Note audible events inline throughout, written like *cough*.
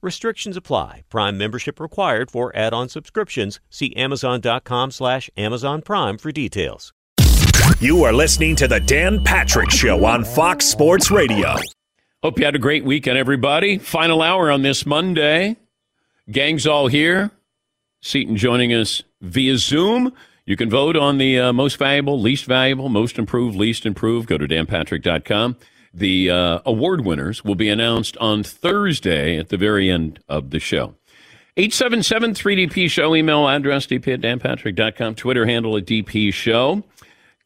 Restrictions apply. Prime membership required for add-on subscriptions. See Amazon.com slash Amazon Prime for details. You are listening to the Dan Patrick Show on Fox Sports Radio. Hope you had a great weekend, everybody. Final hour on this Monday. Gang's all here. Seton joining us via Zoom. You can vote on the uh, most valuable, least valuable, most improved, least improved. Go to danpatrick.com. The uh, award winners will be announced on Thursday at the very end of the show. 877 3DP Show, email address dp at danpatrick.com, Twitter handle at DP Show.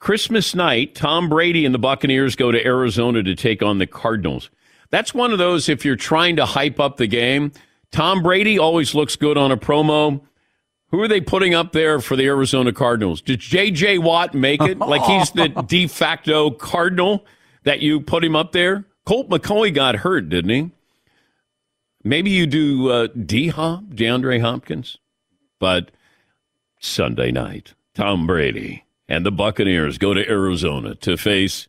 Christmas night, Tom Brady and the Buccaneers go to Arizona to take on the Cardinals. That's one of those, if you're trying to hype up the game, Tom Brady always looks good on a promo. Who are they putting up there for the Arizona Cardinals? Did J.J. Watt make it? Like he's the *laughs* de facto Cardinal that you put him up there? Colt McCoy got hurt, didn't he? Maybe you do uh, D Hop, DeAndre Hopkins. But Sunday night, Tom Brady and the Buccaneers go to Arizona to face,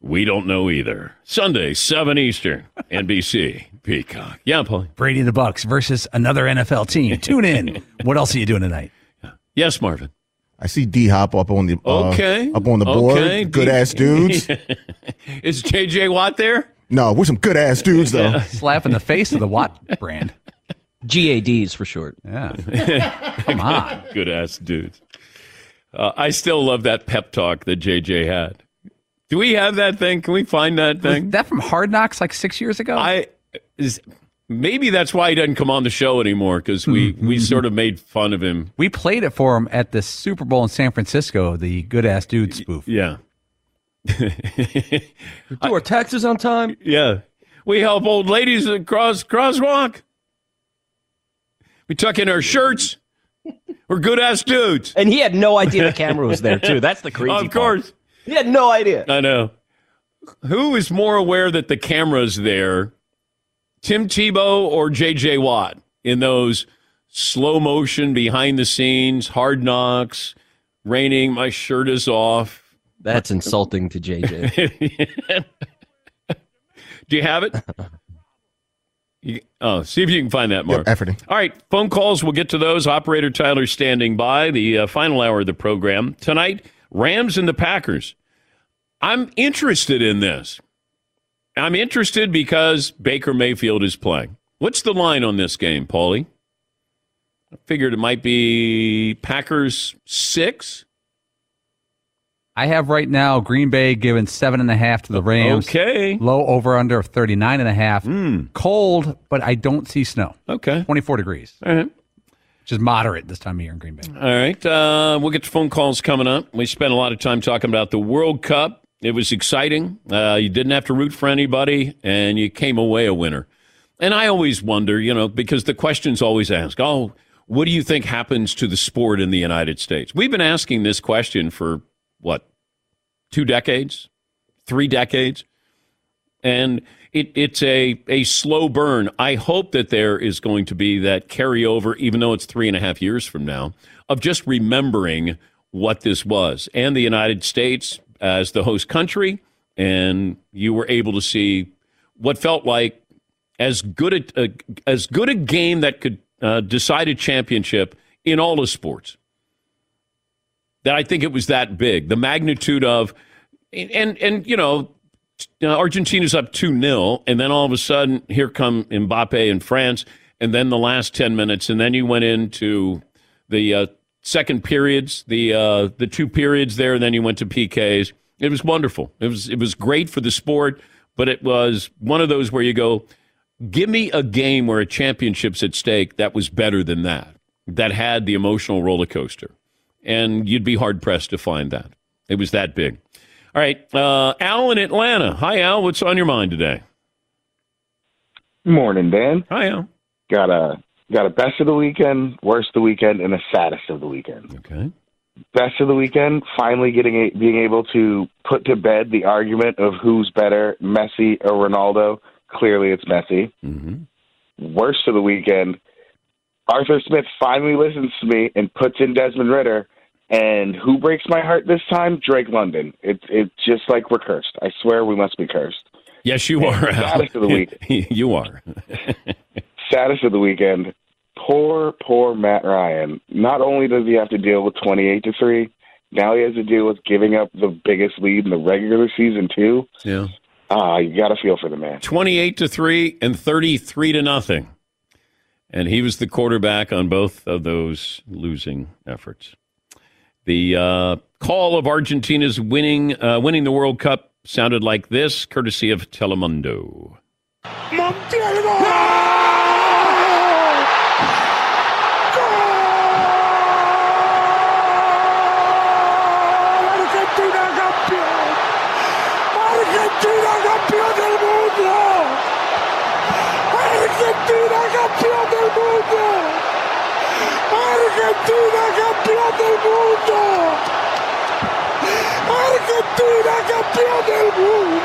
we don't know either. Sunday, 7 Eastern, *laughs* NBC, Peacock. Yeah, Paul. Brady the Bucks versus another NFL team. *laughs* Tune in. what else are you doing tonight? Yes, Marvin. I see D Hop up on the uh, Okay. up on the board. Okay. Good D- ass dudes. *laughs* Is JJ Watt there? no, we're some good ass dudes though. Slap in the face of the Watt brand. *laughs* GADs for short. Yeah. Come *laughs* on. Good ass dudes. Uh, I still love that pep talk that JJ had. Do we have that thing? Can we find that Was thing? that from Hard Knocks like six years ago? I is maybe that's why he doesn't come on the show anymore because we mm-hmm. we sort of made fun of him. we played it for him at the Super Bowl in San Francisco, the good ass dude spoof. Yeah, *laughs* Do our taxes on time. yeah. We help old ladies across crosswalk. We tuck in our shirts. We're good ass dudes. And he had no idea the camera was there too. *laughs* That's the crazy. of course. part. he had no idea. I know. Who is more aware that the camera's there, Tim Tebow or J.J. Watt, in those slow motion, behind the scenes, hard knocks, raining, my shirt is off? That's insulting to JJ. *laughs* Do you have it? *laughs* You- oh, see if you can find that, Mark. Yep, efforting. All right, phone calls. We'll get to those. Operator Tyler standing by. The uh, final hour of the program tonight. Rams and the Packers. I'm interested in this. I'm interested because Baker Mayfield is playing. What's the line on this game, Paulie? I figured it might be Packers six. I have right now Green Bay giving seven and a half to the Rams. Okay. Low over under of 39 and a half. Mm. Cold, but I don't see snow. Okay. 24 degrees, All right. which is moderate this time of year in Green Bay. All right. Uh, we'll get to phone calls coming up. We spent a lot of time talking about the World Cup. It was exciting. Uh, you didn't have to root for anybody, and you came away a winner. And I always wonder, you know, because the questions always ask, oh, what do you think happens to the sport in the United States? We've been asking this question for what, two decades, three decades. And it, it's a, a slow burn. I hope that there is going to be that carryover, even though it's three and a half years from now, of just remembering what this was. And the United States as the host country, and you were able to see what felt like as good a, as good a game that could uh, decide a championship in all the sports. That I think it was that big, the magnitude of, and and you know, Argentina's up two 0 and then all of a sudden here come Mbappe and France, and then the last ten minutes, and then you went into the uh, second periods, the uh, the two periods there, and then you went to PKs. It was wonderful. It was it was great for the sport, but it was one of those where you go, give me a game where a championship's at stake that was better than that, that had the emotional roller coaster, and you'd be hard pressed to find that. It was that big. All right, uh, Al in Atlanta. Hi, Al. What's on your mind today? Morning, Dan. Hi, Al. Got a got a best of the weekend, worst of the weekend, and a saddest of the weekend. Okay. Best of the weekend, finally getting a, being able to put to bed the argument of who's better, Messi or Ronaldo. Clearly, it's Messi. Mm-hmm. Worst of the weekend, Arthur Smith finally listens to me and puts in Desmond Ridder. And who breaks my heart this time? Drake London. It's it's just like we're cursed. I swear we must be cursed. Yes, you are. Saddest of the *laughs* week. *laughs* you are. *laughs* Saddest of the weekend. Poor, poor Matt Ryan. Not only does he have to deal with twenty-eight to three, now he has to deal with giving up the biggest lead in the regular season too. Yeah. Ah, you got to feel for the man. 28 to 3 and 33 to nothing. And he was the quarterback on both of those losing efforts. The uh, call of Argentina's winning uh, winning the World Cup sounded like this, courtesy of Telemundo. Argentina campeón. Argentina campeón del mundo. Argentina campeón del mundo. Argentina campeón del mundo. Argentina campeón del mundo.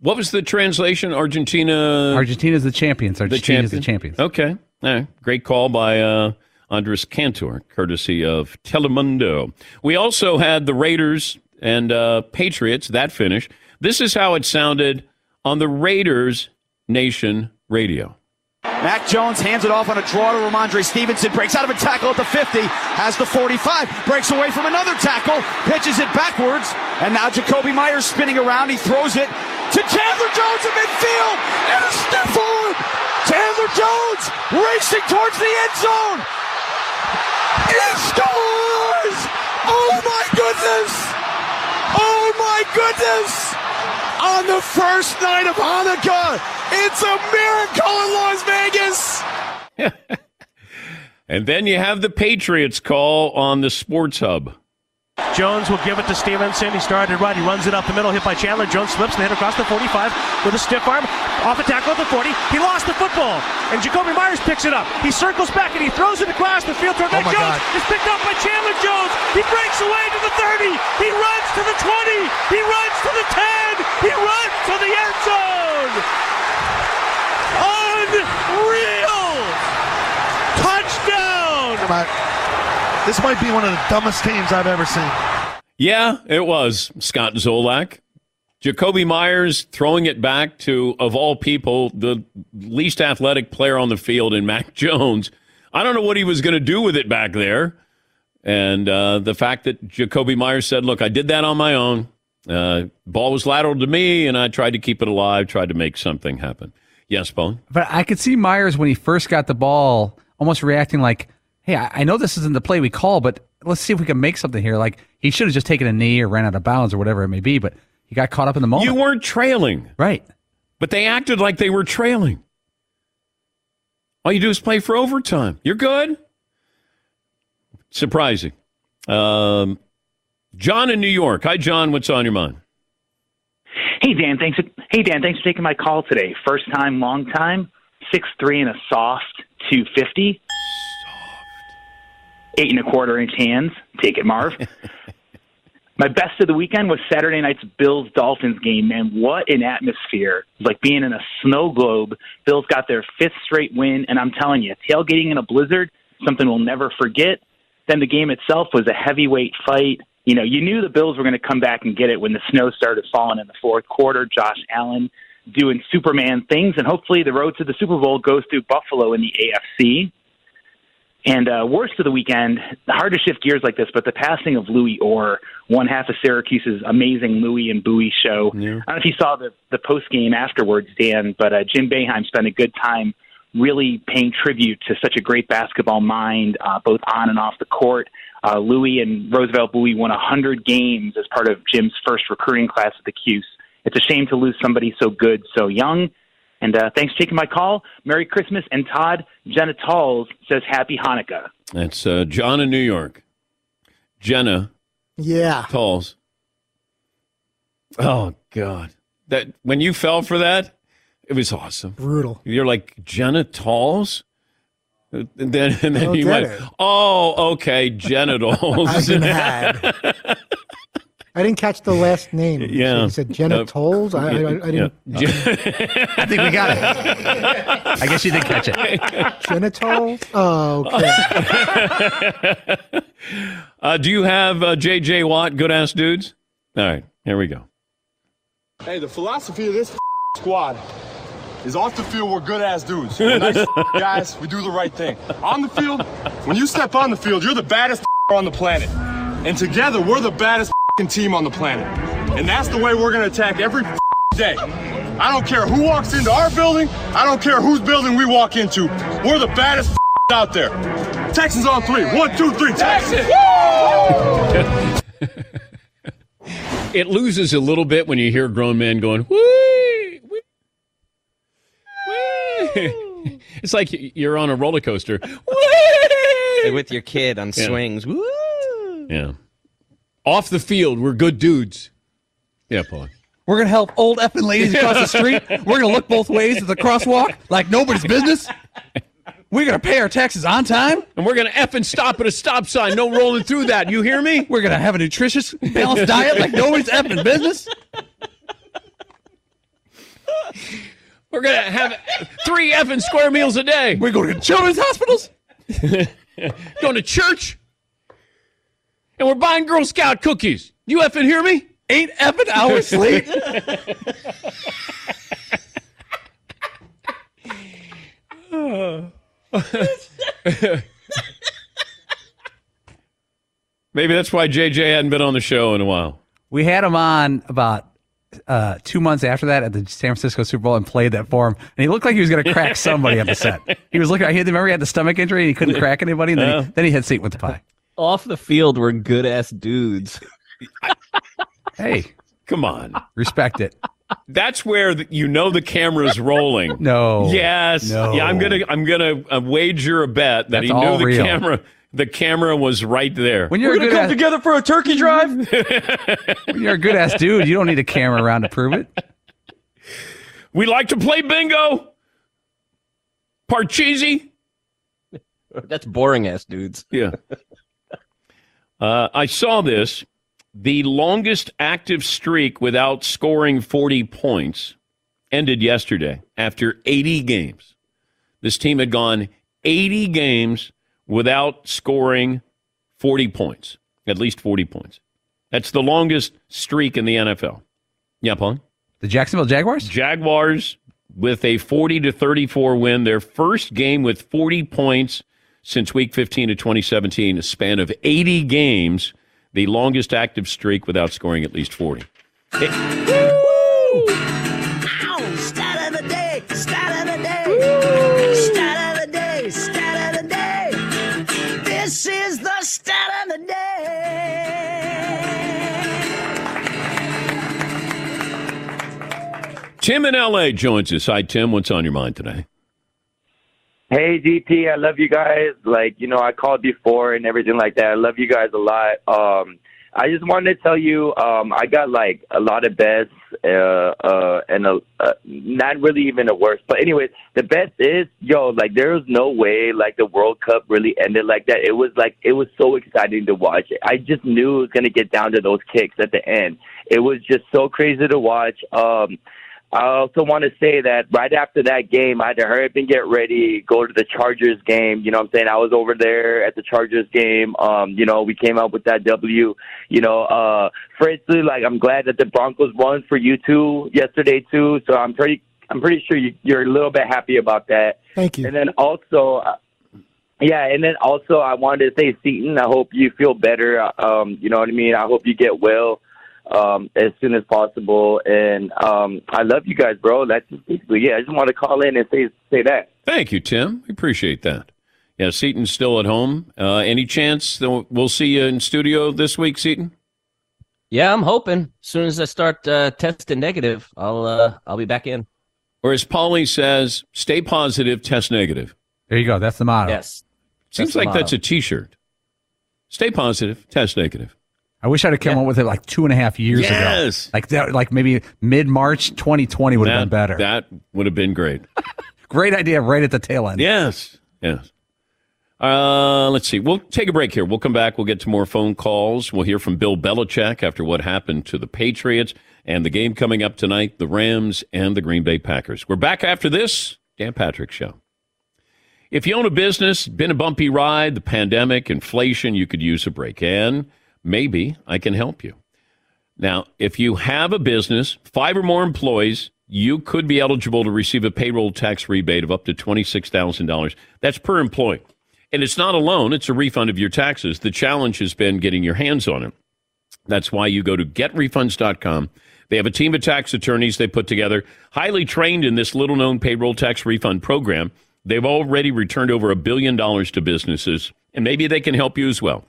What was the translation? Argentina. Argentina's the champions. Argentina's the champions. Okay. All right. Great call by uh, Andres Cantor, courtesy of Telemundo. We also had the Raiders and uh, Patriots, that finish. This is how it sounded on the Raiders Nation radio. Mac Jones hands it off on a draw to Rhamondre Stevenson, breaks out of a tackle at the 50, has the 45, breaks away from another tackle, pitches it backwards, and now Jakobi Meyers spinning around. He throws it to Chandler Jones in midfield, and a stiff arm. Chandler Jones racing towards the end zone. He scores! Oh my goodness! Oh my goodness! On the first night of Hanukkah, it's a miracle in Las Vegas. *laughs* And then you have the Patriots call on the Sports Hub. Jones will give it to Stevenson. He started right. He runs it up the middle, hit by Chandler. Jones slips and hit across the 45 with a stiff arm. Off a tackle at the 40. He lost the football. And Jakobi Meyers picks it up. He circles back and he throws it across the field toward Oh Mac Jones. God. It's picked up by Chandler Jones. He breaks away to the 30. He runs to the 20. He runs to the 10. He runs to the end zone. Unreal. Touchdown. This might be one of the dumbest teams I've ever seen. Yeah, it was Scott Zolak. Jakobi Meyers throwing it back to, of all people, the least athletic player on the field in Mac *laughs* Jones. I don't know what he was going to do with it back there. And uh, the fact that Jakobi Meyers said, look, I did that on my own. Uh, ball was lateral to me, and I tried to keep it alive, tried to make something happen. Yes, Bone? But I could see Meyers when he first got the ball almost reacting like, hey, I, I know this isn't the play we call, but let's see if we can make something here. Like he should have just taken a knee or ran out of bounds or whatever it may be, but he got caught up in the moment. You weren't trailing. Right. But they acted like they were trailing. All you do is play for overtime. You're good. Surprising. Um, John in New York. Hi, John. What's on your mind? Hey Dan, thanks. Hey Dan, thanks for taking my call today. First time, long time. Six three and a soft two fifty. Eight and a quarter inch hands. Take it, Marv. *laughs* My best of the weekend was Saturday night's Bills Dolphins game. Man, what an atmosphere! Like being in a snow globe. Bills got their fifth straight win, and I'm telling you, tailgating in a blizzard, something we'll never forget. Then the game itself was a heavyweight fight. You know, you knew the Bills were going to come back and get it when the snow started falling in the fourth quarter. Josh Allen doing Superman things, and hopefully the road to the Super Bowl goes through Buffalo in the AFC. And uh, worst of the weekend, hard to shift gears like this, but the passing of Louis Orr, one half of Syracuse's amazing Louis and Bouie show. I don't know if you saw the, the post game afterwards, Dan, but uh, Jim Boeheim spent a good time really paying tribute to such a great basketball mind, uh, both on and off the court. Uh, Louis and Roosevelt Bouie won 100 games as part of Jim's first recruiting class at the Cuse. It's a shame to lose somebody so good so young. And uh, thanks for taking my call. Merry Christmas. And Todd Jenna Talls says Happy Hanukkah. That's uh, John in New York. Jenna Yeah. Talls. Oh God, that when you fell for that, it was awesome. Brutal. You're like Jenna Talls. And then and then you went, it. oh, okay, genitals. *laughs* *laughs* I've been had. I didn't catch the last name. *laughs* Yeah. said- You said Jenna Uh, Tolles? I, I, I didn't. *laughs* I think we got it. *laughs* I guess you did catch it. Genitals? Oh, okay. uh, do you have uh, J.J. Watt, good ass dudes? All right, here we go. Hey, the philosophy of this squad is off the field, we're good ass dudes. We're nice guys, we do the right thing. On the field, when you step on the field, you're the baddest on the planet. And together, we're the baddest team on the planet. And that's the way we're gonna attack every day. I don't care who walks into our building, I don't care whose building we walk into. We're the baddest out there. Texans on three. One, two, three, Texans! *laughs* It loses a little bit when you hear grown men going, wee, wee, wee. *laughs* It's like you're on a roller coaster. *laughs* with your kid on Yeah. swings. Woo! Yeah. Off the field, we're good dudes. Yeah, Paul. We're gonna help old effing ladies across the street. We're gonna look both ways at the crosswalk like nobody's business. We're gonna pay our taxes on time, and we're gonna effing stop at a stop sign. No rolling through that. You hear me? We're gonna have a nutritious, balanced diet like nobody's effing business. We're gonna have three effing square meals a day. We're going to children's hospitals. *laughs* Going to church. And we're buying Girl Scout cookies. You effing hear me? Eight effing hours sleep. *laughs* Maybe that's why JJ hadn't been on the show in a while. We had him on about uh, two months after that at the San Francisco Super Bowl and played that for him. And he looked like he was going to crack somebody on the set. He was looking. I remember he had the stomach injury and he couldn't crack anybody. And then, Yeah. he, then he had Satan with the pie. Off the field, we're good ass dudes. *laughs* Hey, come on, respect it. That's where the, you know the camera's rolling. *laughs* No. Yes. No. Yeah, I'm gonna I'm gonna uh, wager a bet that That's he knew the real. camera the camera was right there. When you're a good ass, together for a turkey drive. *laughs* when you're a good ass dude, you don't need a camera around to prove it. we like to play bingo. Parcheesi. That's boring ass dudes. Yeah. Uh, I saw this. The longest active streak without scoring 40 points ended yesterday after 80 games. This team had gone 80 games without scoring 40 points, at least 40 points. That's the longest streak in the NFL. Yeah, Paul? The Jacksonville Jaguars? Jaguars with a 40 to 34 win, their first game with 40 points since week 15 of 2017, a span of 80 games, the longest active streak without scoring at least 40. It- Stat of the day, stat of the day, stat of the day, stat of the day. This is the stat of the day. Tim in LA joins us. Hi, Tim. What's on your mind today? Hey DP, I love you guys. Like you know, I called before and everything like that. I love you guys a lot. Um, I just wanted to tell you, um, I got like a lot of bets, uh, uh, and a, uh, not really even a worst. But anyways, the best is, yo, like there was no way like the World Cup really ended like that. It was like it was so exciting to watch. I just knew it was gonna get down to those kicks at the end. It was just so crazy to watch. Um, I also want to say that right after that game, I had to hurry up and get ready, go to the Chargers game. You know what I'm saying? I was over there at the Chargers game. Um, you know, we came out with that W. You know, uh, firstly, like, I'm glad that the Broncos won for you two yesterday, too. So I'm pretty, I'm pretty sure you, you're a little bit happy about that. Thank you. And then also, uh, yeah, and then also I wanted to say, Seton, I hope you feel better. Um, you know what I mean? I hope you get well um, as soon as possible. And um, I love you guys, bro. That's just basically yeah. I just want to call in and say say that. Thank you, Tim. We appreciate that. Yeah, Seton's still at home. Uh, any chance that we'll see you in studio this week, Seton? Yeah, I'm hoping. As soon as I start uh, testing negative, I'll uh, I'll be back in. Or as Paulie says, stay positive, test negative. There you go. That's the motto. Yes. Seems the like that's a T-shirt. Stay positive, test negative. I wish I'd have come up with it like two and a half years Yes. ago. Like that, like maybe mid March 2020 would have been better. That would have been great. *laughs* Great idea right at the tail end. Yes. Yes. Uh, let's see. We'll take a break here. We'll come back. We'll get to more phone calls. We'll hear from Bill Belichick after what happened to the Patriots and the game coming up tonight, the Rams and the Green Bay Packers. We're back after this. Dan Patrick Show. If you own a business, been a bumpy ride, the pandemic, inflation, you could use a break. And maybe I can help you. Now, if you have a business, five or more employees, you could be eligible to receive a payroll tax rebate of up to $26,000. That's per employee. And it's not a loan, it's a refund of your taxes. The challenge has been getting your hands on it. That's why you go to getrefunds.com. They have a team of tax attorneys they put together, highly trained in this little known payroll tax refund program. They've already returned over a billion dollars to businesses, and maybe they can help you as well.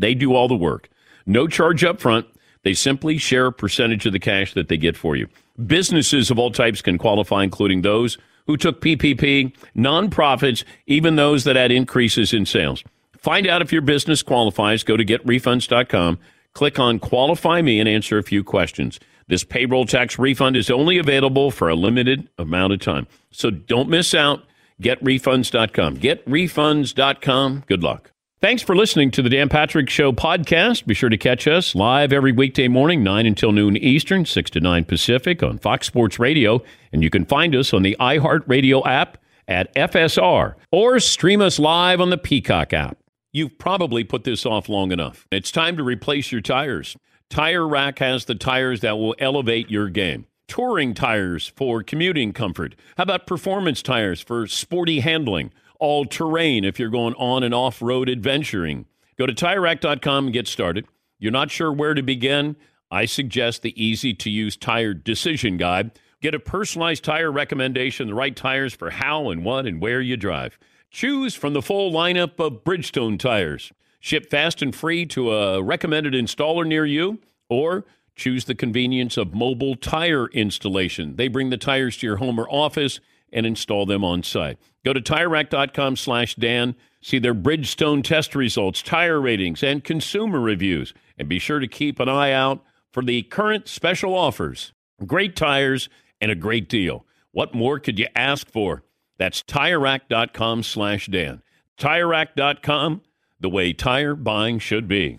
They do all the work. No charge up front. They simply share a percentage of the cash that they get for you. Businesses of all types can qualify, including those who took PPP, nonprofits, even those that had increases in sales. Find out if your business qualifies. Go to getrefunds.com, click on Qualify Me, and answer a few questions. This payroll tax refund is only available for a limited amount of time. So don't miss out. GetRefunds.com. GetRefunds.com. Good luck. Thanks for listening to the Dan Patrick Show podcast. Be sure to catch us live every weekday morning, 9 until noon Eastern, 6 to 9 Pacific on Fox Sports Radio. And you can find us on the iHeartRadio app at FSR or stream us live on the Peacock app. You've probably put this off long enough. It's time to replace your tires. Tire Rack has the tires that will elevate your game. Touring tires for commuting comfort. How about performance tires for sporty handling? All terrain if you're going on and off road adventuring. Go to tirerack.com and get started. You're not sure where to begin? I suggest the easy to use tire decision guide. Get a personalized tire recommendation, the right tires for how and what and where you drive. Choose from the full lineup of Bridgestone tires. Ship fast and free to a recommended installer near you, or choose the convenience of mobile tire installation. They bring the tires to your home or office and install them on site. Go to TireRack.com slash Dan, see their Bridgestone test results, tire ratings, and consumer reviews. And be sure to keep an eye out for the current special offers. Great tires and a great deal. What more could you ask for? That's TireRack.com slash Dan. TireRack.com, the way tire buying should be.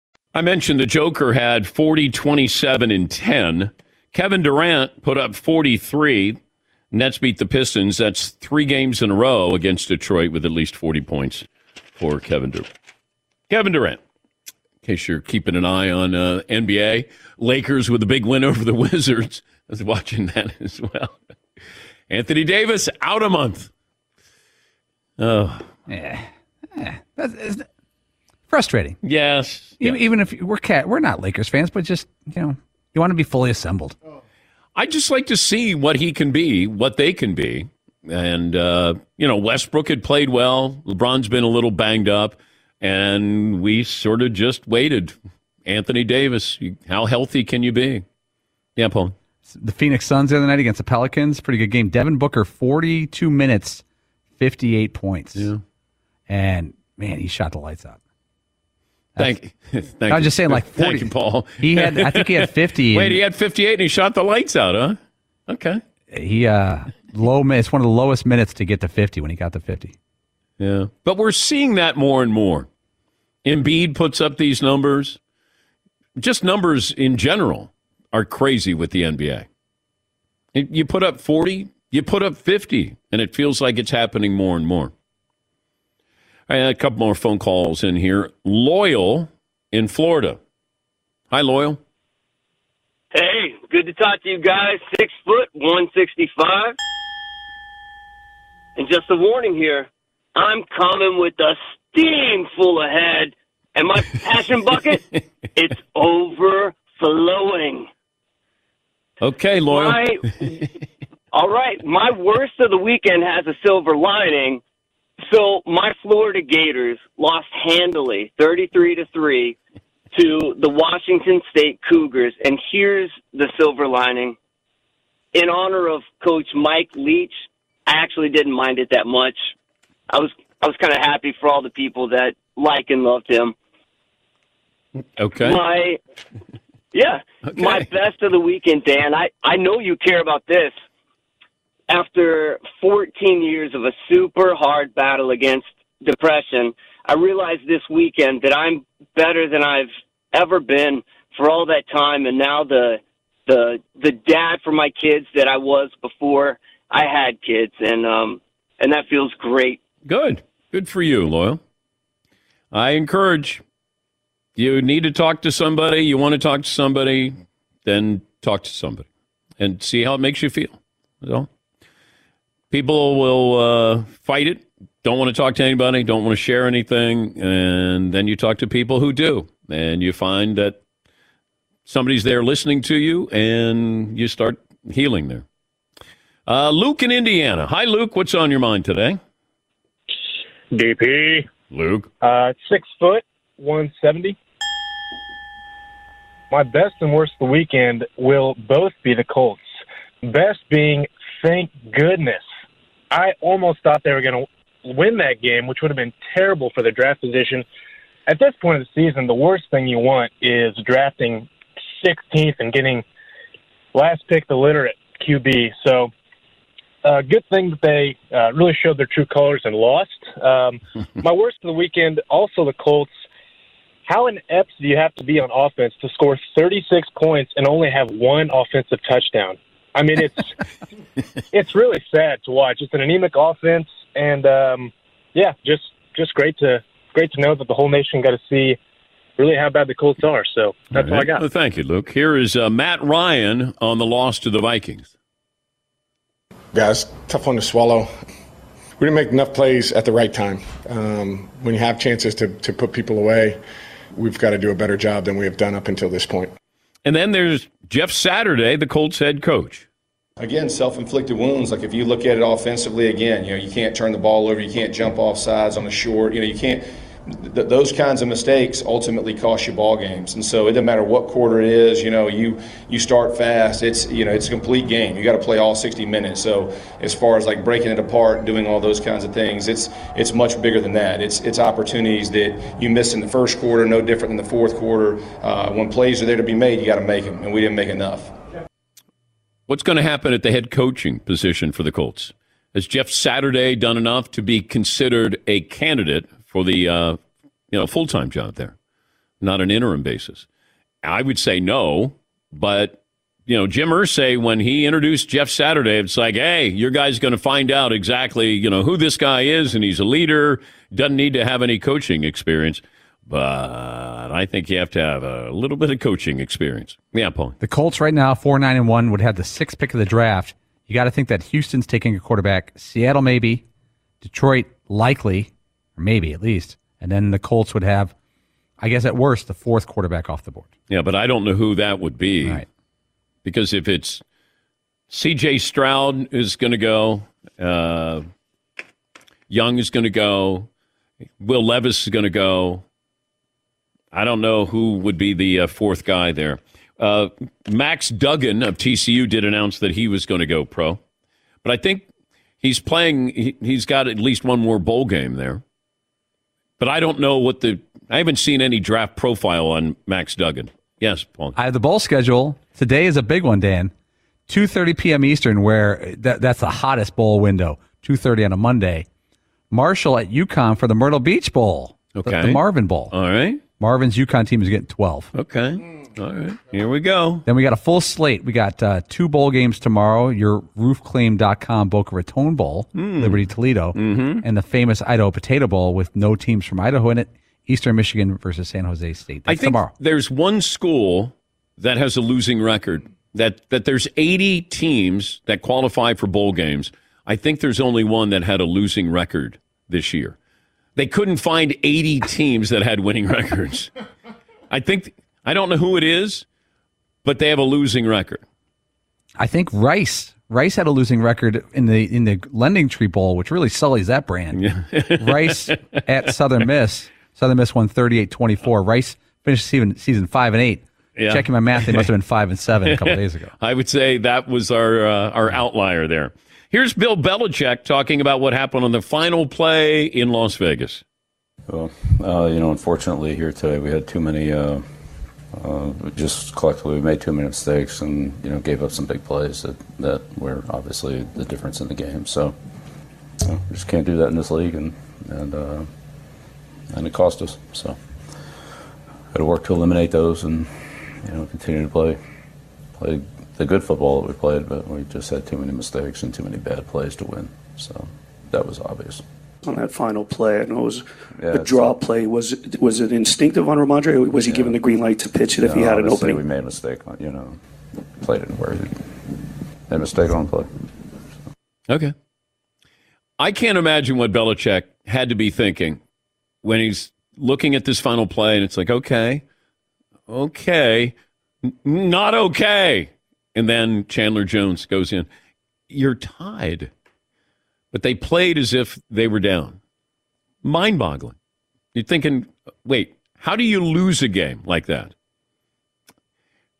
I mentioned the Joker had 40, 27, and 10. Kevin Durant put up 43. Nets beat the Pistons. That's three games in a row against Detroit with at least 40 points for Kevin Durant. Kevin Durant, in case you're keeping an eye on uh, NBA, Lakers with a big win over the *laughs* Wizards. I was watching that *laughs* as well. Anthony Davis out a month. Oh, Yeah. Yeah. That's, frustrating. Yes. Even, even if we're cat, we're not Lakers fans, but just you know, you want to be fully assembled. I just like to see what he can be, what they can be. And, uh, you know, Westbrook had played well. LeBron's been a little banged up. And we sort of just waited. Anthony Davis, how healthy can you be? Yeah, Paul. The Phoenix Suns the other night against the Pelicans, pretty good game. Devin Booker, forty-two minutes, fifty-eight points. Yeah. And man, he shot the lights out. Thank, *laughs* thank I was you. just saying, like, 40 Thank you, Paul. He had- I think he had 50 *laughs* Wait, and- he had 58 and he shot the lights out, huh? Okay. He uh low it's one of the lowest minutes to get to fifty when he got to fifty. Yeah. But we're seeing that more and more. Embiid puts up these numbers. Just numbers in general are crazy with the NBA. You put up 40, you put up 50, and it feels like it's happening more and more. I had a couple more phone calls in here. Loyal in Florida. Hi, Loyal. Hey, good to talk to you guys. Six foot, 165. And just a warning here I'm coming with a steam full of head, and my passion *laughs* bucket, it's overflowing. Okay, Loyal. My, all right, my worst of the weekend has a silver lining. So my Florida Gators lost handily, thirty-three to three, to the Washington State Cougars. And here's the silver lining: in honor of Coach Mike Leach, I actually didn't mind it that much. I was I was kind of happy for all the people that like and loved him. Okay. My yeah, *laughs* my best of the weekend, Dan. I I know you care about this. After 14 years of a super hard battle against depression, I realized this weekend that I'm better than I've ever been for all that time, and now the the the dad for my kids that I was before I had kids, and um and that feels great. Good. Good for you, Loyal. I encourage you need to talk to somebody, you want to talk to somebody, then talk to somebody and see how it makes you feel. That's all. People will uh, fight it, don't want to talk to anybody, don't want to share anything, and then you talk to people who do, and you find that somebody's there listening to you, and you start healing there. Uh, Luke in Indiana. Hi, Luke. What's on your mind today? DP. Luke. Uh, six foot, 170. My best and worst of the weekend will both be the Colts. Best being, thank goodness. I almost thought they were going to win that game, which would have been terrible for their draft position. At this point of the season, the worst thing you want is drafting 16th and getting last pick the litter at QB. So, uh, good thing that they uh, really showed their true colors and lost. Um, *laughs* my worst of the weekend, also the Colts. How inept do you have to be on offense to score 36 points and only have one offensive touchdown? I mean, it's *laughs* it's really sad to watch. It's an anemic offense, and um, yeah, just just great to great to know that the whole nation got to see really how bad the Colts are. So that's all I got. Well, thank you, Luke. Here is uh, Matt Ryan on the loss to the Vikings. Guys, tough one to swallow. We didn't make enough plays at the right time. Um, when you have chances to, to put people away, we've got to do a better job than we have done up until this point. And then there's Jeff Saturday, the Colts head coach. Again, self-inflicted wounds. Like if you look at it offensively, again, you know, you can't turn the ball over, you can't jump off sides on the short. You know, you can't. Th- those kinds of mistakes ultimately cost you ball games, and so it doesn't matter what quarter it is. You know, you you start fast. It's you know it's a complete game. You got to play all 60 minutes. So as far as like breaking it apart, doing all those kinds of things, it's it's much bigger than that. It's it's opportunities that you miss in the first quarter, no different than the fourth quarter. Uh, when plays are there to be made, you got to make them, and we didn't make enough. What's going to happen at the head coaching position for the Colts? Has Jeff Saturday done enough to be considered a candidate for the uh, you know full time job there? not an interim basis. I would say no, but you know, Jim Irsay, when he introduced Jeff Saturday, it's like, hey, your guy's going to find out exactly, you know, who this guy is, and he's a leader, doesn't need to have any coaching experience. But I think you have to have a little bit of coaching experience. Yeah, Paul. The Colts right now, four nine and one, would have the sixth pick of the draft. You got to think that Houston's taking a quarterback, Seattle maybe, Detroit likely, or maybe at least, and then the Colts would have, I guess at worst, the fourth quarterback off the board. Yeah, but I don't know who that would be. Right. Because if it's C.J. Stroud is going to go, uh, Young is going to go, Will Levis is going to go. I don't know who would be the uh, fourth guy there. Uh, Max Duggan of TCU did announce that he was going to go pro, but I think he's playing. He, he's got at least one more bowl game there. But I don't know what the. I haven't seen any draft profile on Max Duggan. Yes, Paul. I have the bowl schedule. Today is a big one, Dan. 2:30 p.m. Eastern, where that, that's the hottest bowl window. 2:30 on a Monday. Marshall at UConn for the Myrtle Beach Bowl. the- Okay. The, Marvin Bowl. All right. Marvin's UConn team is getting 12. Okay. All right. Here we go. Then we got a full slate. We got uh, two bowl games tomorrow. Your roofclaim.com Boca Raton Bowl, Hmm. Liberty Toledo, Mm-hmm. and the famous Idaho Potato Bowl with no teams from Idaho in it. Eastern Michigan versus San Jose State. I think tomorrow. there's one school that has a losing record. That that there's 80 teams that qualify for bowl games. I think there's only one that had a losing record this year. They couldn't find 80 teams that had winning records. I think I don't know who it is, but they have a losing record. I think Rice. Rice had a losing record in the in the Lending Tree Bowl, which really sullies that brand. *laughs* Rice at Southern Miss. Southern Miss won 38-24. Rice finished season season five and eight. Yeah. Checking my math, they must have been five and seven a couple *laughs* days ago. I would say that was our uh, our outlier there. Here's Bill Belichick talking about what happened on the final play in Las Vegas. Well, uh, you know, unfortunately here today we had too many, uh, uh, just collectively we made too many mistakes and, you know, gave up some big plays that, that were obviously the difference in the game. So you know, we just can't do that in this league and, and, uh, and it cost us. So got to work to eliminate those and, you know, continue to play, play the good football that we played, but we just had too many mistakes and too many bad plays to win. So that was obvious. On that final play. I know it was Yeah, a it's- draw play. Was it, was it instinctive on Rhamondre, or was he given the green light to pitch it if he had an obviously opening? We made a mistake you know, play didn't work. Made a mistake on play. Okay. I can't imagine what Belichick had to be thinking when he's looking at this final play and it's like, okay, okay, n- not okay. And then Chandler Jones goes in. You're tied. But they played as if they were down. Mind boggling. You're thinking, wait, how do you lose a game like that?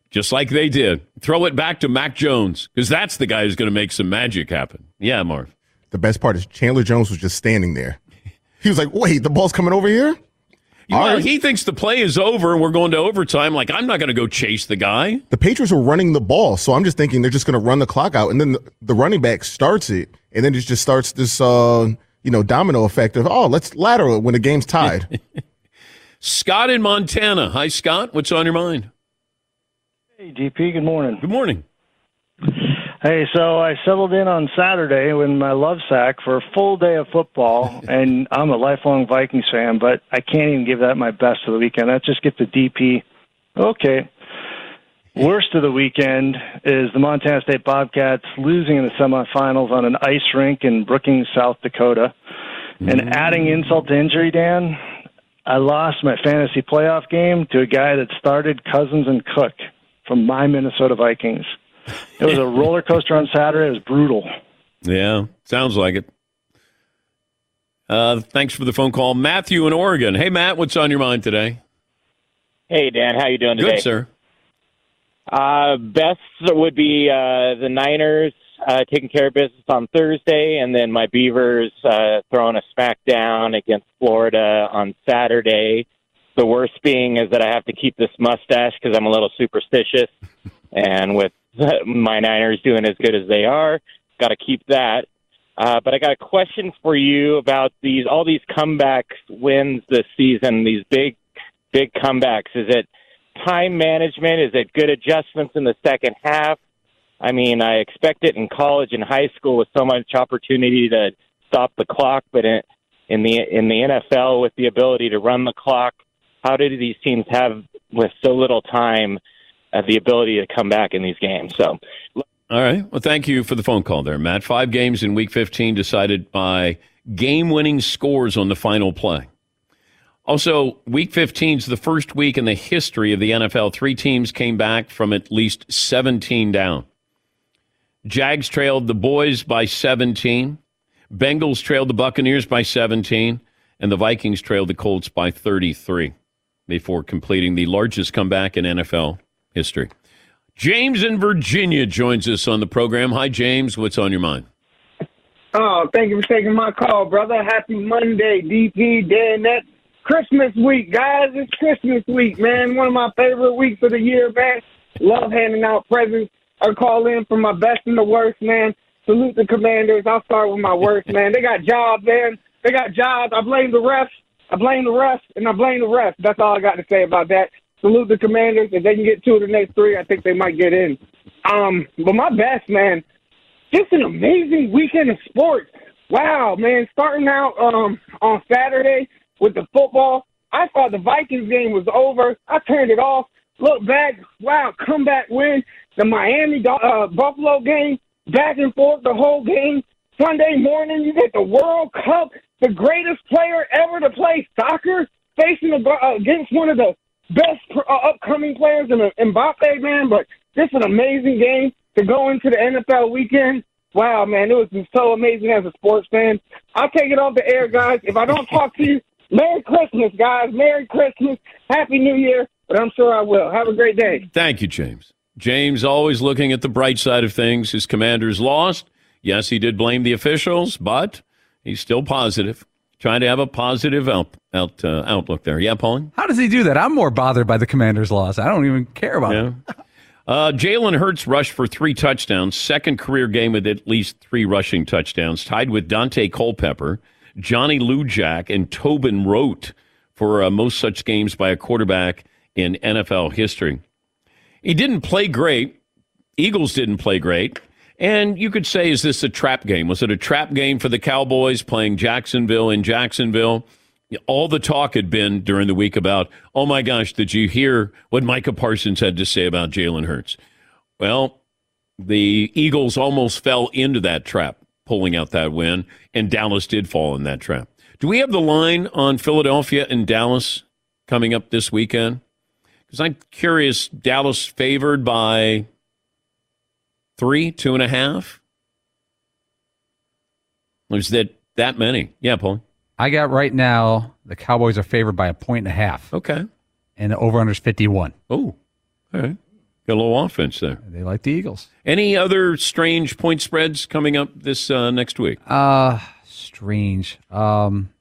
Just like they did. Throw it back to Mac Jones, because that's the guy who's going to make some magic happen. Yeah, Marv. The best part is Chandler Jones was just standing there. He was like, "Wait, the ball's coming over here." Well, All right. he thinks the play is over. And we're going to overtime. Like, I'm not going to go chase the guy. The Patriots were running the ball, so I'm just thinking they're just going to run the clock out, and then the, the running back starts it, and then it just starts this, uh, you know, domino effect of, oh, let's lateral when the game's tied. *laughs* Scott in Montana. Hi, Scott. What's on your mind? Hey, GP, good morning. Good morning. Hey, so I settled in on Saturday with my love sack for a full day of football, *laughs* and I'm a lifelong Vikings fan, but I can't even give that my best of the weekend. That just gets the DP. Okay. Worst of the weekend is the Montana State Bobcats losing in the semifinals on an ice rink in Brookings, South Dakota. And mm. adding insult to injury, Dan, I lost my fantasy playoff game to a guy that started Cousins and Cook from my Minnesota Vikings. It was a roller coaster on Saturday. It was brutal. Yeah, sounds like it. Uh, thanks for the phone call. Matthew in Oregon. Hey, Matt, what's on your mind today? Hey Dan, how you doing today? Good, sir. Uh, best would be uh, the Niners uh, taking care of business on Thursday, and then my Beavers uh, throwing a smackdown against Florida on Saturday. The worst being is that I have to keep this mustache because I'm a little superstitious, and with my Niners doing as good as they are, got to keep that. Uh, but I got a question for you about these all these comeback wins this season, these big big comebacks? Is it time management? Is it good adjustments in the second half? I mean, I expect it in college and high school with so much opportunity to stop the clock, but in, in the in the NFL with the ability to run the clock, how do these teams have with so little time uh, the ability to come back in these games? So All right. Well, thank you for the phone call there, Matt. Five games in Week 15 decided by game-winning scores on the final play. Also, Week 15 is the first week in the history of the NFL. Three teams came back from at least 17 down. Jags trailed the boys by 17. Bengals trailed the Buccaneers by 17. And the Vikings trailed the Colts by 33 before completing the largest comeback in NFL history. James in Virginia joins us on the program. Hi, James. What's on your mind? Oh, thank you for taking my call, brother. Happy Monday, DP, Dan. That Christmas week, guys. It's Christmas week, man. One of my favorite weeks of the year, man. Love handing out presents. I call in for my best and the worst, man. Salute the commanders. I'll start with my worst, man. They got jobs, man. They got jobs. I blame the refs. I blame the refs, and I blame the refs. That's all I got to say about that. Salute the commanders. If they can get two of the next three, I think they might get in. Um, but my best, man, just an amazing weekend of sports. Wow, man, starting out um, on Saturday with the football, I thought the Vikings game was over. I turned it off. Look back, wow, comeback win. The Miami uh, Buffalo game, back and forth the whole game. Sunday morning, you get the World Cup, the greatest player ever to play soccer, facing a, uh, against one of the best uh, upcoming players in Mbappe, man. But just an amazing game to go into the NFL weekend. Wow, man, it was just so amazing as a sports fan. I'll take it off the air, guys. If I don't talk to you, Merry Christmas, guys. Merry Christmas. Happy New Year. But I'm sure I will. Have a great day. Thank you, James. James always looking at the bright side of things. His commanders lost. Yes, he did blame the officials, but he's still positive, trying to have a positive out, out uh, outlook there. Yeah, Pauline? How does he do that? I'm more bothered by the Commanders' loss. I don't even care about Yeah. it. *laughs* Uh, Jalen Hurts rushed for three touchdowns, second career game with at least three rushing touchdowns, tied with Daunte Culpepper, Johnny Lujack, and Tobin Rote for uh, most such games by a quarterback in NFL history. He didn't play great. Eagles didn't play great. And you could say, is this a trap game? Was it a trap game for the Cowboys playing Jacksonville in Jacksonville? All the talk had been during the week about, oh my gosh, did you hear what Micah Parsons had to say about Jalen Hurts? Well, the Eagles almost fell into that trap, pulling out that win, and Dallas did fall in that trap. Do we have the line on Philadelphia and Dallas coming up this weekend? Because I'm curious, Dallas favored by three, two and a half? Was that that many? Yeah, Paul. I got right now the Cowboys are favored by a point and a half. Okay. And the over under is 51. Oh, all right. Got a little offense there. They like the Eagles. Any other strange point spreads coming up this uh, next week? Uh strange. Um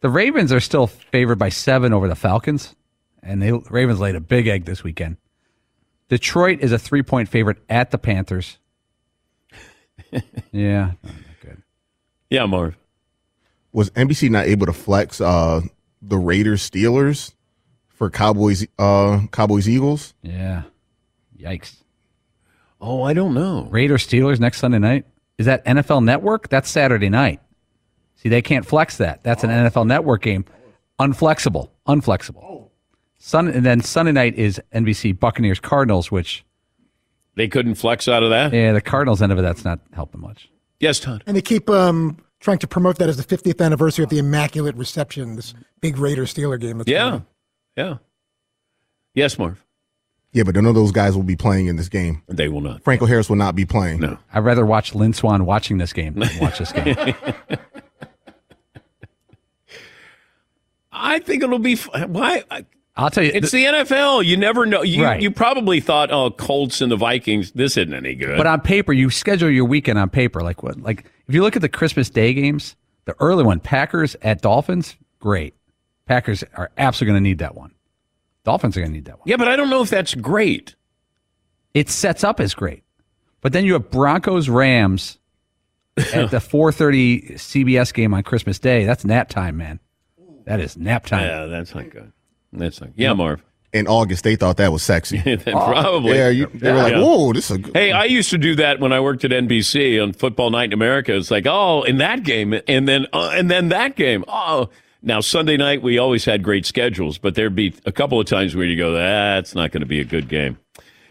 The Ravens are still favored by 7 over the Falcons and the Ravens laid a big egg this weekend. Detroit is a 3-point favorite at the Panthers. *laughs* yeah. Yeah, Marv. Was NBC not able to flex uh, the Raiders Steelers for Cowboys uh, Cowboys Eagles? Yeah. Yikes. Oh, I don't know. Raiders Steelers next Sunday night. Is that NFL Network? That's Saturday night. See, they can't flex that. That's an NFL Network game. Unflexible. Unflexible. Sun and then Sunday night is NBC Buccaneers Cardinals, which they couldn't flex out of that. Yeah, the Cardinals end of it. That's not helping much. Yes, Todd. And they keep um, trying to promote that as the 50th anniversary of the Immaculate Reception, this big Raider Steeler game. That's Yeah. going. Yeah. Yes, Marv. Yeah, but none of those guys will be playing in this game. They will not. Franco Harris will not be playing. No. I'd rather watch Lynn Swann watching this game than watch this game. *laughs* I think it'll be. Why? I- I'll tell you, It's the NFL. You never know. You, Right. you probably thought, oh, Colts and the Vikings, this isn't any good. But on paper, you schedule your weekend on paper. Like what? Like if you look at the Christmas Day games, the early one, Packers at Dolphins, great. Packers are absolutely going to need that one. Dolphins are going to need that one. yeah, but I don't know if that's great. It sets up as great, but then you have Broncos Rams *laughs* at the 4:30 CBS game on Christmas Day. That's nap time, man. That is nap time. Yeah, that's not good. That's not. Yeah, Marv. In August, they thought that was sexy. *laughs* Probably. Yeah, you, they were like, Yeah. "Whoa, this is a good." Hey, I used to do that when I worked at NBC on Football Night in America. It's like, oh, in that game, and then uh, and then that game. Oh, now Sunday night we always had great schedules, but there'd be a couple of times where you go, that's not going to be a good game.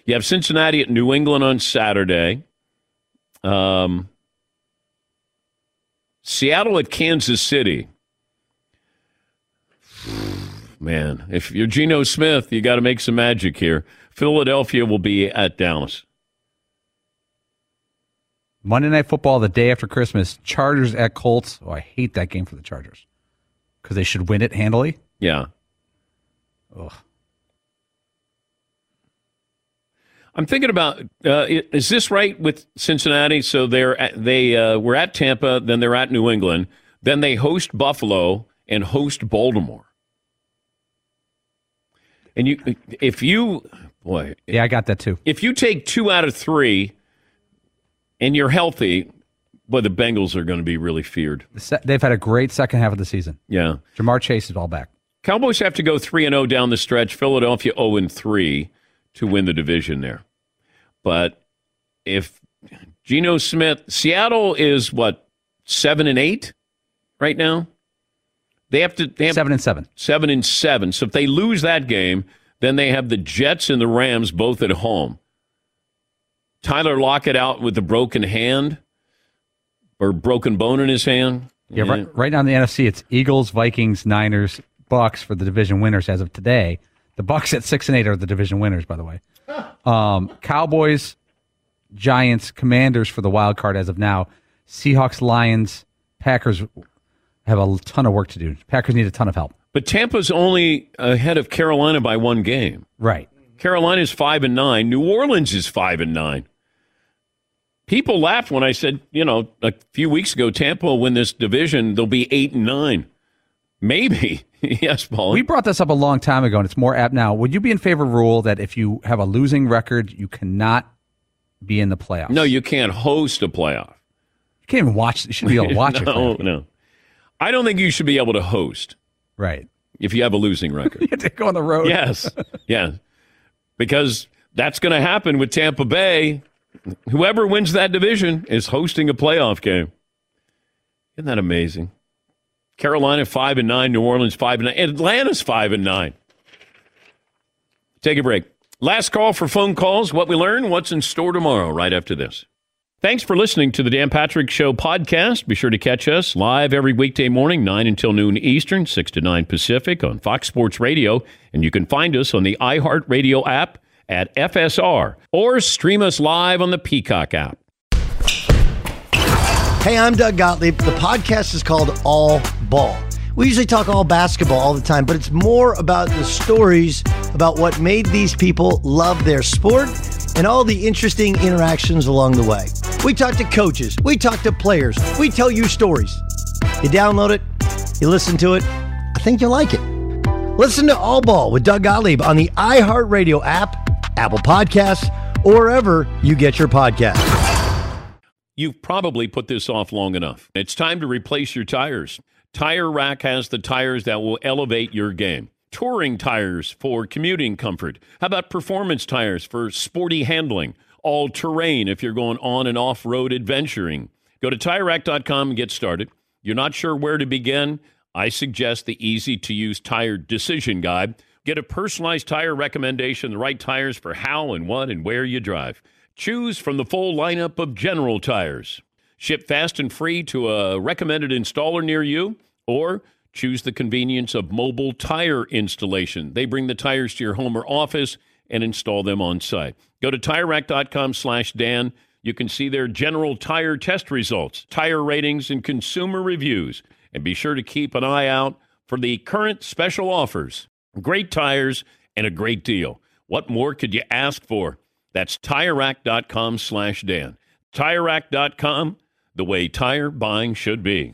You have Cincinnati at New England on Saturday. Um, Seattle at Kansas City. Man, if you're Geno Smith, you got to make some magic here. Philadelphia will be at Dallas. Monday Night Football, the day after Christmas. Chargers at Colts. Oh, I hate that game for the Chargers because they should win it handily. Yeah. Ugh. I'm thinking about uh, is this right with Cincinnati? So they're at, they uh, were at Tampa, then they're at New England, then they host Buffalo and host Baltimore. And you, if you, boy, Yeah, I got that too. if you take two out of three, and you're healthy, boy, the Bengals are going to be really feared. They've had a great second half of the season. Yeah. Ja'Marr Chase is all back. Cowboys have to go 3 and 0 down the stretch. Philadelphia 0 and 3 to win the division there. But if Geno Smith, Seattle is what 7 and 8 right now? They have to they have 7 and 7. 7 and 7. So if they lose that game, then they have the Jets and the Rams both at home. Tyler Lockett out with a broken hand or broken bone in his hand. Yeah, right, right now in the NFC, it's Eagles, Vikings, Niners, Bucks for the division winners as of today. The Bucks at six and eight are the division winners, by the way. *laughs* Um, Cowboys, Giants, Commanders for the wild card as of now. Seahawks, Lions, Packers have a ton of work to do. Packers need a ton of help. But Tampa's only ahead of Carolina by one game. Right. Carolina's five and nine. New Orleans is five and nine. People laughed when I said, you know, a few weeks ago, Tampa will win this division. They'll be eight and nine. Maybe. *laughs* yes, Paul. We brought this up a long time ago, and it's more apt now. Would you be in favor of a rule that if you have a losing record, you cannot be in the playoffs? No, you can't host a playoff. You can't even watch. You should be able *laughs* to watch it. no, no. I don't think you should be able to host. Right. If you have a losing *laughs* record. you have to go on the road. Yes. Yeah. Because that's going to happen with Tampa Bay. Whoever wins that division is hosting a playoff game. Isn't that amazing? Carolina five and nine, New Orleans five and nine, Atlanta's five and nine. Take a break. Last call for phone calls. What we learn, what's in store tomorrow, right after this. Thanks for listening to the Dan Patrick Show podcast. Be sure to catch us live every weekday morning, 9 until noon Eastern, 6 to 9 Pacific on Fox Sports Radio. And you can find us on the iHeartRadio app at FSR or stream us live on the Peacock app. Hey, I'm Doug Gottlieb. The podcast is called All Ball. We usually talk all basketball all the time, but it's more about the stories about what made these people love their sport and all the interesting interactions along the way. We talk to coaches, we talk to players, we tell you stories. You download it, you listen to it, I think you'll like it. Listen to All Ball with Doug Gottlieb on the iHeartRadio app, Apple Podcasts, or wherever you get your podcasts. You've probably put this off long enough. It's time to replace your tires. Tire Rack has the tires that will elevate your game. Touring tires for commuting comfort. How about performance tires for sporty handling? All terrain if you're going on and off road adventuring. Go to tirerack.com and get started. You're not sure where to begin? I suggest the easy to use tire decision guide. Get a personalized tire recommendation, the right tires for how and what and where you drive. Choose from the full lineup of General Tires. Ship fast and free to a recommended installer near you, or choose the convenience of mobile tire installation. They bring the tires to your home or office and install them on site. Go to TireRack.com slash Dan. You can see their general tire test results, tire ratings, and consumer reviews. And be sure to keep an eye out for the current special offers. Great tires and a great deal. What more could you ask for? That's TireRack.com slash Dan. TireRack.com, the way tire buying should be.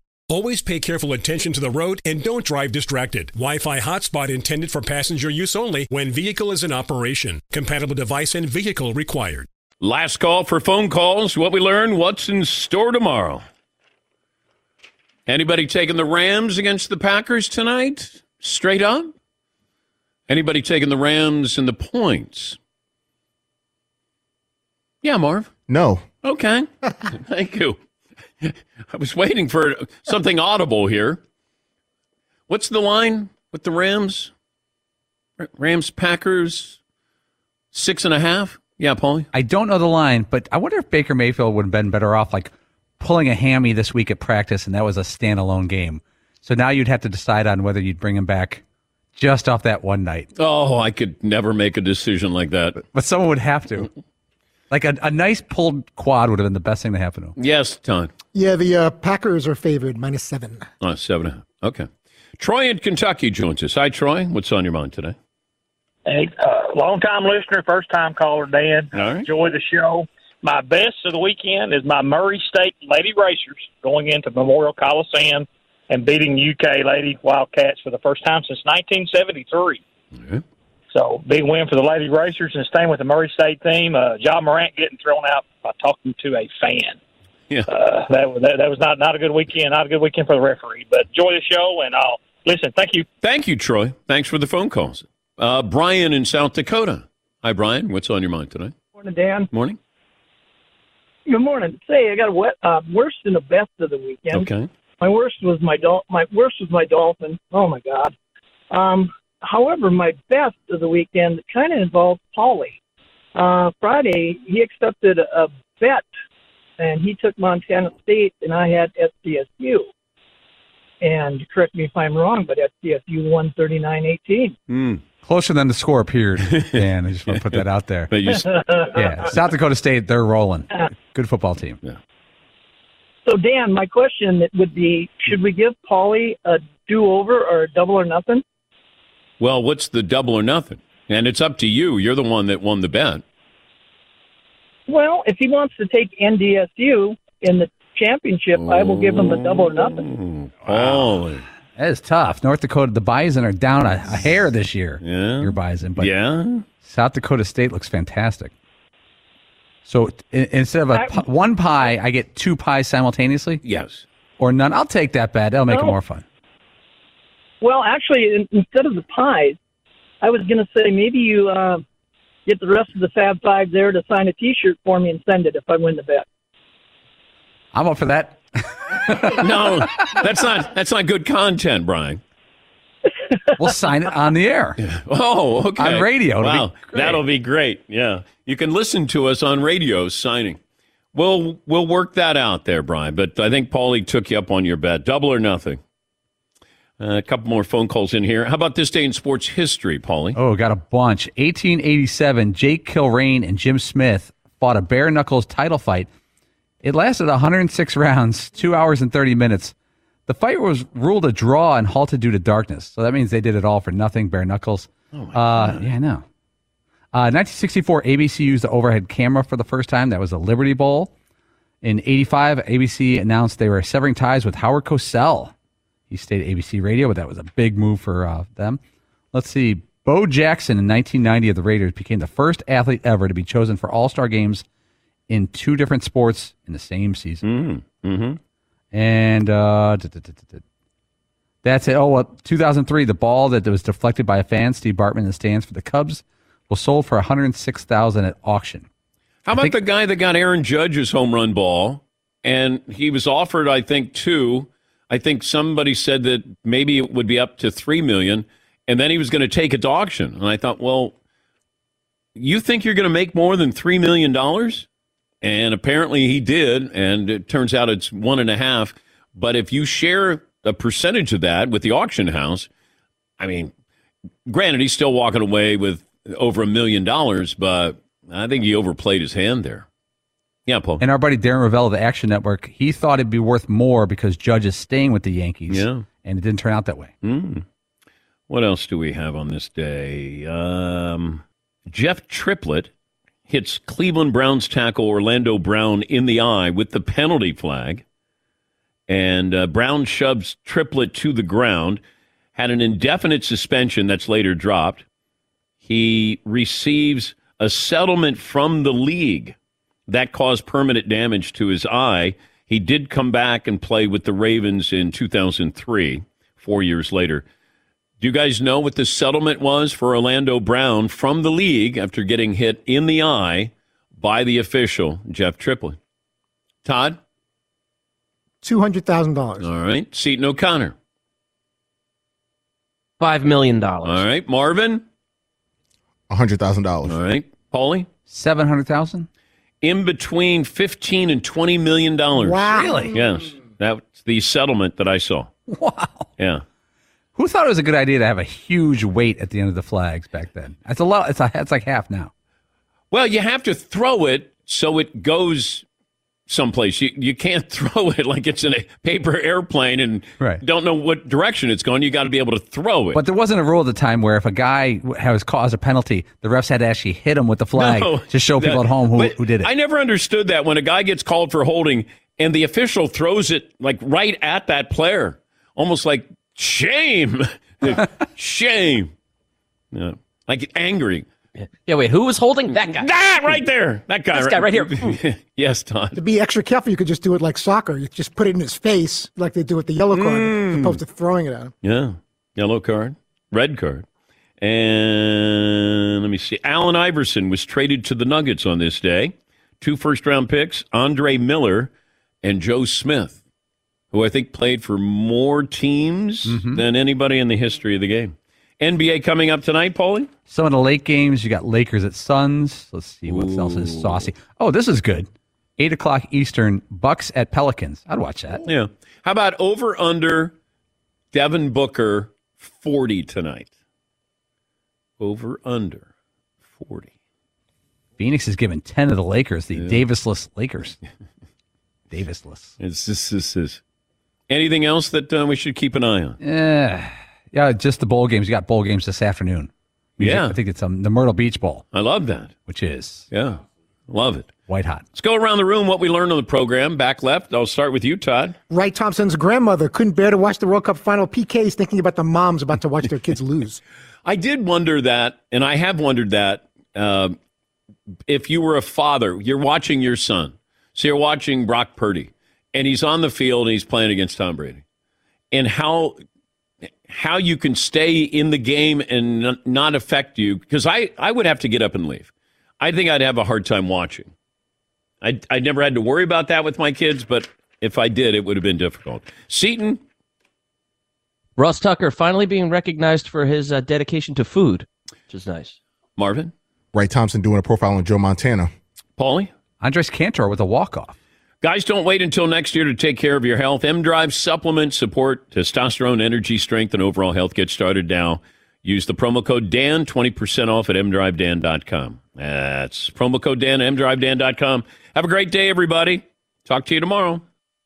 Always pay careful attention to the road and don't drive distracted. Wi-Fi hotspot intended for passenger use only when vehicle is in operation. Compatible device and vehicle required. Last call for phone calls. What we learn, what's in store tomorrow. Anybody taking the Rams against the Packers tonight? Straight up? Anybody taking the Rams and the points? Yeah, Marv. No. Okay. *laughs* Thank you. *laughs* I was waiting for something audible here. What's the line with the Rams? Rams Packers six and a half. Yeah, Paulie. I don't know the line, but I wonder if Baker Mayfield would have been better off like pulling a hammy this week at practice, and that was a standalone game. So now you'd have to decide on whether you'd bring him back just off that one night. Oh, I could never make a decision like that. But someone would have to. Like a, a nice pulled quad would have been the best thing to happen to him. Yes, Ton. Yeah, the uh, Packers are favored minus seven. Oh, seven and a half. Okay. Troy in Kentucky joins us. Hi, Troy. What's on your mind today? Hey, uh, long time listener, first time caller, Dan. All right. Enjoy the show. My best of the weekend is my Murray State Lady Racers going into Memorial Coliseum and beating UK Lady Wildcats for the first time since 1973. Okay. So big win for the Lady Racers and staying with the Murray State team. Uh, Ja Morant getting thrown out by talking to a fan. Yeah. Uh, that, was- that that was not not a good weekend. Not a good weekend for the referee. But enjoy the show and I'll listen. Thank you. Thank you, Troy. Thanks for the phone calls. Uh, Brian in South Dakota. Hi, Brian. What's on your mind today? Morning, Dan. Morning. Good morning. Say, I got a wet, uh, worst and the best of the weekend. Okay. My worst was my dol- my worst was my dolphin. Oh my god. Um, however, my best of the weekend kind of involved Paulie. Uh, Friday, he accepted a bet, and he took Montana State, and I had SDSU. And correct me if I'm wrong, but SDSU won 39-18. Mm. Closer than the score appeared, *laughs* Dan. I just want to put that out there. But you *laughs* yeah, South Dakota State, they're rolling. Good football team. Yeah. So, Dan, my question would be: Should we give Paulie a do-over or a double or nothing? Well, what's the double or nothing? And it's up to you. You're the one that won the bet. Well, if he wants to take NDSU in the championship, I will give him a double or nothing. Oh, That is tough. North Dakota, the Bison are down a, a hair this year. Yeah. Your Bison. But Yeah. South Dakota State looks fantastic. So i- instead of a pi- one pie, I get two pies simultaneously? Yes. Or none. I'll take that bet. That'll make it more fun. Well, actually, in, instead of the pies, I was going to say maybe you uh, get the rest of the Fab Five there to sign a T-shirt for me and send it if I win the bet. I'm up for that. *laughs* no, that's not that's not good content, Brian. We'll sign it on the air. *laughs* Oh, okay. On radio. It'll Wow, great. that'll be great. Yeah, you can listen to us on radio signing. We'll we'll work that out there, Brian. But I think Paulie took you up on your bet. Double or nothing. Uh, a couple more phone calls in here. How about this day in sports history, Paulie? Oh, got a bunch. 1887, Jake Kilrain and Jim Smith fought a bare knuckles title fight. It lasted 106 *laughs* rounds, two hours and 30 minutes. The fight was ruled a draw and halted due to darkness. So that means they did it all for nothing, bare knuckles. Oh uh, yeah, I know. Uh, 1964, ABC used the overhead camera for the first time. That was the Liberty Bowl. In 85, ABC announced they were severing ties with Howard Cosell. He stayed at ABC Radio, but that was a big move for uh, them. Let's see. Bo Jackson in 1990 of the Raiders became the first athlete ever to be chosen for All Star games in two different sports in the same season. Mm-hmm. And uh, that's it. Oh, well, 2003, the ball that was deflected by a fan, Steve Bartman, in the stands for the Cubs, was sold for 106000 at auction. How about the guy that got Aaron Judge's home run ball, and he was offered, I think, two. I think somebody said that maybe it would be up to three million, and then he was going to take it to auction. And I thought, well, you think you're going to make more than three million dollars? And apparently he did, and it turns out it's one and a half. But if you share a percentage of that with the auction house, I mean, granted, he's still walking away with over a million dollars, but I think he overplayed his hand there. Yeah, Paul. And our buddy Darren Rovell of the Action Network, he thought it'd be worth more because Judge is staying with the Yankees. Yeah. And it didn't turn out that way. Mm. What else do we have on this day? Um, Jeff Triplett hits Cleveland Browns tackle Orlando Brown in the eye with the penalty flag. And uh, Brown shoves Triplett to the ground, had an indefinite suspension that's later dropped. He receives a settlement from the league that caused permanent damage to his eye. He did come back and play with the Ravens in 2003, four years later. Do you guys know what the settlement was for Orlando Brown from the league after getting hit in the eye by the official, Jeff Triplett? Todd? $200,000. All right. Seton O'Connor. $5 million. All right. Marvin? $100,000. All right. Paulie? 700000 In between 15 and 20 million dollars. Wow. Really? Yes. That's the settlement that I saw. Wow. Yeah. Who thought it was a good idea to have a huge weight at the end of the flags back then? It's a lot. It's a, it's like half now. Well, you have to throw it so it goes someplace. You you can't *laughs* throw it like it's in a paper airplane and Right. don't know what direction it's going. You got to be able to throw it. But there wasn't a rule at the time where if a guy has caused a penalty, the refs had to actually hit him with the flag No, to show people that- at home who, who did it. I never understood that when a guy gets called for holding and the official throws it like right at that player, almost like shame, *laughs* *laughs* shame, yeah. like angry. *laughs* Yeah, wait, who was holding that guy? That right there, that guy, This guy right here. *laughs* yes, Todd. To be extra careful, you could just do it like soccer. You just put it in his face, like they do with the yellow card, Mm. as opposed to throwing it at him. Yeah. Yellow card, red card. And let me see. Allen Iverson was traded to the Nuggets on this day. Two first round picks, Andre Miller and Joe Smith, who I think played for more teams than anybody in the history of the game. NBA coming up tonight, Paulie? Some of the late games, you got Lakers at Suns. Let's see what else is saucy. Oh, this is good. Eight o'clock Eastern. Bucks at Pelicans. I'd watch that. Yeah. How about over under Devin Booker 40 tonight? Over under 40. Phoenix is giving ten to the Lakers. The Davisless Lakers. *laughs* Davisless. It's this, this is. Anything else that uh, we should keep an eye on? Yeah, yeah. Just the bowl games. You got bowl games this afternoon. Yeah. I think it's um, the Myrtle Beach Bowl. I love that. Which is Yeah. Love it. white hot. Let's go around the room what we learned on the program. Back left. I'll start with you, Todd. Wright Thompson's grandmother couldn't bear to watch the World Cup final PKs, thinking about the moms about to watch their kids lose. *laughs* I did wonder that, and I have wondered that uh, if you were a father, you're watching your son. So you're watching Brock Purdy, and he's on the field and he's playing against Tom Brady, and how how you can stay in the game and n- not affect you because I, I would have to get up and leave. I think I'd have a hard time watching. I I never had to worry about that with my kids, but if I did, it would have been difficult. Seton, Ross Tucker finally being recognized for his uh, dedication to food, which is nice. Marvin, Wright Thompson doing a profile on Joe Montana. Paulie. Andres Cantor with a walk off. Guys, don't wait until next year to take care of your health. M Drive supplements support testosterone, energy, strength, and overall health. Get started now. Use the promo code DAN, 20% off at mdrivedan.com. That's promo code DAN mdrivedan.com. Have a great day, everybody. Talk to you tomorrow.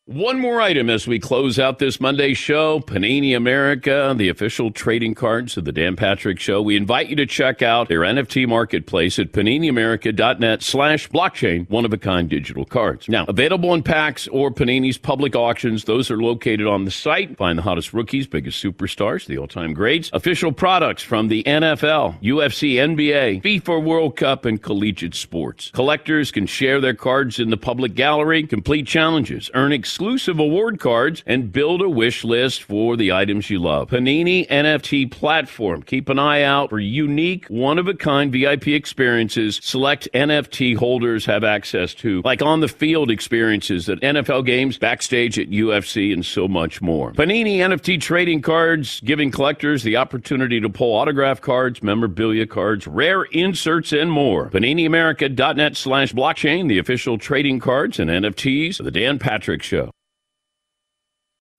One more item as we close out this Monday show Panini America, the official trading cards of the Dan Patrick Show. We invite you to check out their NFT marketplace at paniniamerica.net slash blockchain, one of a kind digital cards. Now, available in packs or Panini's public auctions. Those are located on the site. Find the hottest rookies, biggest superstars, the all time greats, official products from the NFL, UFC, NBA, FIFA World Cup, and collegiate sports. Collectors can share their cards in the public gallery, complete challenges, earn exciting exclusive award cards, and build a wish list for the items you love. Panini NFT platform. Keep an eye out for unique, one of a kind VIP experiences select NFT holders have access to, like on the field experiences at NFL games, backstage at UFC, and so much more. Panini NFT trading cards giving collectors the opportunity to pull autograph cards, memorabilia cards, rare inserts, and more. PaniniAmerica.net slash blockchain, the official trading cards and NFTs of the Dan Patrick Show.